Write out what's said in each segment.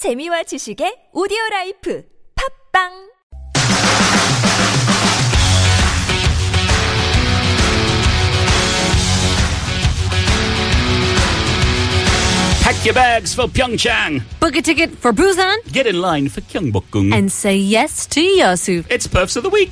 재미와 지식의 오디오 라이프 팝빵 Pack your bags for Pyeongchang. Book a ticket for Busan Get in line for Gyeongbokgung. and say yes to Yosu. it's Perfs of the Week.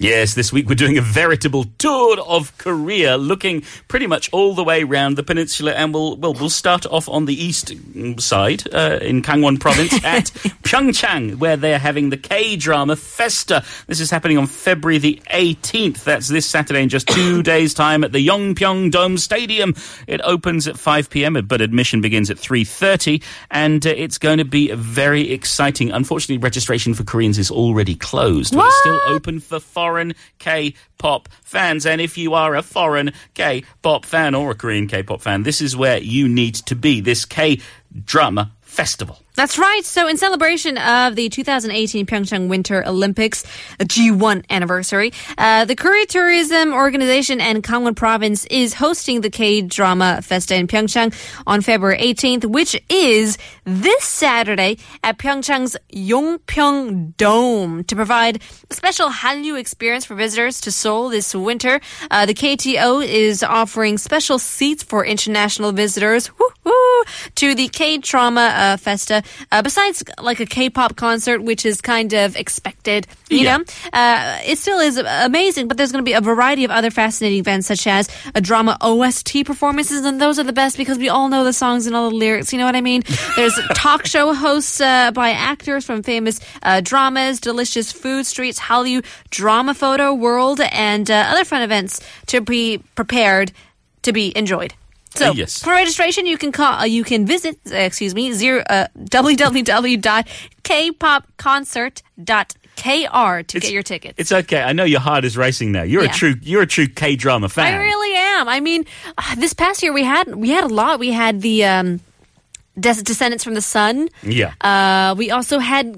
Yes, this week we're doing a veritable tour of Korea, looking pretty much all the way around the peninsula, and we'll well we'll start off on the east side uh, in Gangwon Province at Pyeongchang, where they're having the K drama Festa. This is happening on February the 18th. That's this Saturday in just two days' time at the Yongpyong Dome Stadium. It opens at 5 p.m., but admission begins at 3:30, and uh, it's going to be very exciting. Unfortunately, registration for Koreans is already closed, but it's still open for foreign K-pop fans. And if you are a foreign K-pop fan or a Korean K-pop fan, this is where you need to be. This K-drama festival. That's right. So, in celebration of the 2018 Pyeongchang Winter Olympics G1 anniversary, uh, the Korea Tourism Organization and Gangwon Province is hosting the K Drama Festa in Pyeongchang on February 18th, which is this Saturday at Pyeongchang's Yongpyong Dome to provide a special Hallyu experience for visitors to Seoul this winter. Uh, the KTO is offering special seats for international visitors woo-hoo, to the K Trauma uh, Festa. Uh, besides, like a K-pop concert, which is kind of expected, you Yeah. know, uh, it still is amazing. But there's going to be a variety of other fascinating events, such as a drama OST performances, and those are the best because we all know the songs and all the lyrics. You know what I mean? There's talk show hosts uh, by actors from famous uh, dramas, delicious food streets, Hallyu drama photo world, and uh, other fun events to be prepared to be enjoyed. So Uh, yes. for registration, you can call. Uh, you can visit. Uh, excuse me. Zero. Uh, www.kpopconcert.kr to get your tickets. It's okay. I know your heart is racing now. You're Yeah. a true you're a true K-drama fan. I really am. I mean, uh, this past year we had we had a lot. We had the um, Des- Descendants from the Sun. yeah. Uh, we also had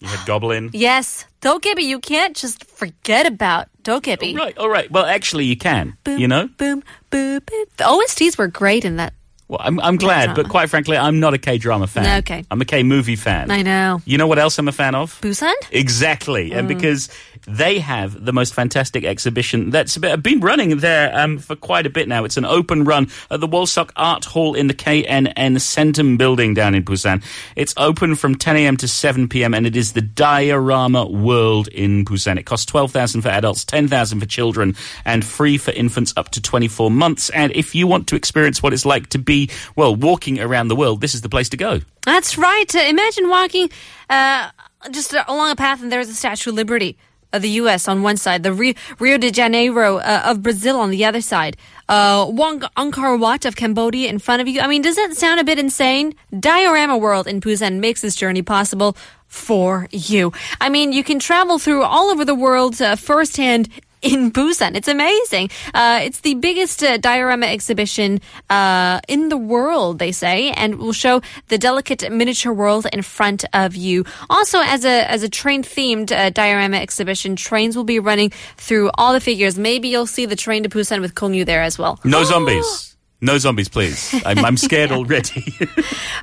you had Goblin. yes, Don't get me. You can't just forget about Dokebi. Right, all right. Well, actually, you can. Boom, you know? boom, boom, boom. The OSTs were great in that. Well, I'm, I'm glad, but drama. quite frankly, I'm not a K drama fan. Okay. I'm a K movie fan. I know. You know what else I'm a fan of? Busan. Exactly. Mm. And because they have the most fantastic exhibition that's been running there um, for quite a bit now. It's an open run at the Wolsok Art Hall in the KNN Centum building down in Busan. It's open from 10 a.m. to 7 p.m. and it is the Diorama World in Busan. It costs 12,000 for adults, 10,000 for children, and free for infants up to 24 months. And if you want to experience what it's like to be, well, walking around the world, this is the place to go. That's right. Uh, imagine walking uh, just along a path and there's a Statue of Liberty of the U.S. on one side, the Rio, Rio de Janeiro uh, of Brazil on the other side, uh, Wang Angkor Wat of Cambodia in front of you. I mean, does that sound a bit insane? Diorama World in Busan makes this journey possible for you. I mean, you can travel through all over the world uh, firsthand in Busan. It's amazing. Uh, it's the biggest uh, diorama exhibition uh, in the world, they say, and will show the delicate miniature world in front of you. Also, as a as a train themed uh, diorama exhibition, trains will be running through all the figures. Maybe you'll see the train to Busan with Gong Yoo there as well. No zombies. No zombies, please. I'm, I'm scared already.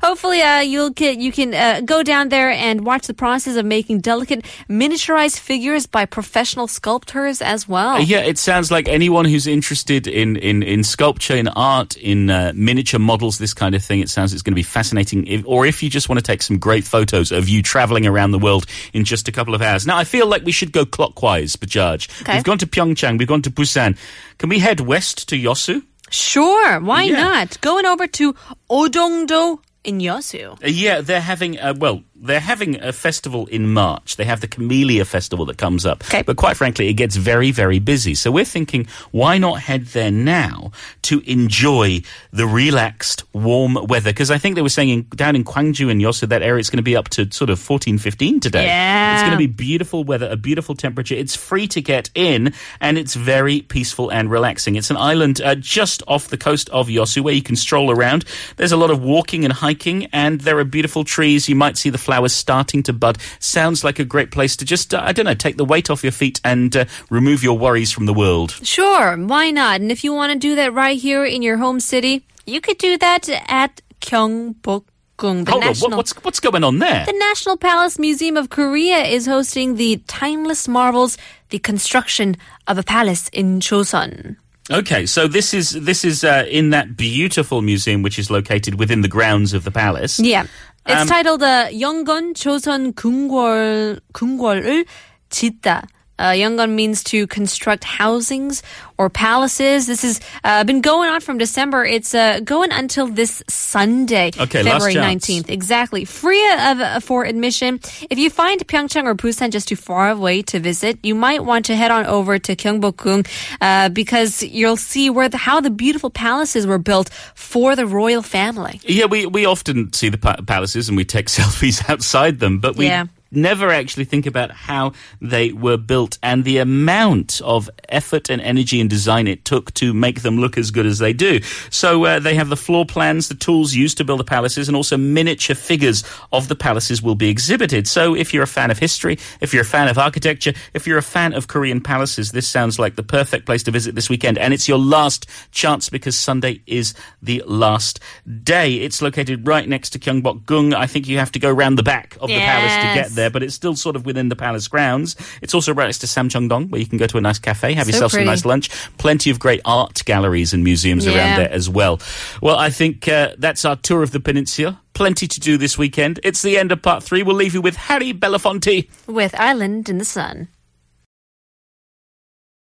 Hopefully, uh, you'll get you can uh, go down there and watch the process of making delicate miniaturized figures by professional sculptors as well. Yeah, it sounds like anyone who's interested in, in, in sculpture, in art, in uh, miniature models, this kind of thing, it sounds it's going to be fascinating. If, or if you just want to take some great photos of you traveling around the world in just a couple of hours. Now, I feel like we should go clockwise, Bajaj. Okay. We've gone to Pyeongchang, we've gone to Busan. Can we head west to Yosu? Sure, why Yeah. not? Going over to Odongdo in Yosu. Uh, yeah, they're having uh, well, they're having a festival in March. They have the Camellia Festival that comes up. Okay. But quite frankly, it gets very, very busy. So we're thinking, why not head there now to enjoy the relaxed, warm weather? Because I think they were saying in, down in Gwangju and Yosu, that area, it's going to be up to sort of 14, 15 today. Yeah. It's going to be beautiful weather, a beautiful temperature. It's free to get in, and it's very peaceful and relaxing. It's an island uh, just off the coast of Yosu where you can stroll around. There's a lot of walking and hiking, and there are beautiful trees. You might see the flowers starting to bud. Sounds like a great place to just, uh, I don't know, take the weight off your feet and uh, remove your worries from the world. Sure, why not? And if you want to do that right here in your home city, you could do that at Gyeongbokgung. The Hold on, what, what's, what's going on there? the National Palace Museum of Korea is hosting the Timeless Marvels, the construction of a palace in Chosun. Okay, so this is this is uh, in that beautiful museum which is located within the grounds of the palace. Yeah. It's Um, titled uh, 영건 조선 궁궐 궁궐을 짓다. Uh, Yongon means to construct housings or palaces. This has uh, been going on from December. It's uh, going until this Sunday, Okay, February chance. 19th. Exactly. Free of, uh, for admission. If you find Pyeongchang or Busan just too far away to visit, you might want to head on over to Gyeongbokgung uh, because you'll see where the, how the beautiful palaces were built for the royal family. Yeah, we, we often see the pa- palaces and we take selfies outside them, but we Yeah. Never actually think about how they were built and the amount of effort and energy and design it took to make them look as good as they do. So uh, they have the floor plans, the tools used to build the palaces, and also miniature figures of the palaces will be exhibited. So if you're a fan of history, if you're a fan of architecture, if you're a fan of Korean palaces, this sounds like the perfect place to visit this weekend. And it's your last chance because Sunday is the last day. It's located right next to Gyeongbokgung. I think you have to go round the back of the palace to get Yes. There, but it's still sort of within the palace grounds. It's also right next to Samcheongdong, where you can go to a nice cafe, have So yourself pretty. some nice lunch. Plenty of great art galleries and museums around there as well. Well, I think uh, that's our tour of the peninsula. Plenty to do this weekend. It's the end of part three. We'll leave you with Harry Belafonte. with Island in the Sun.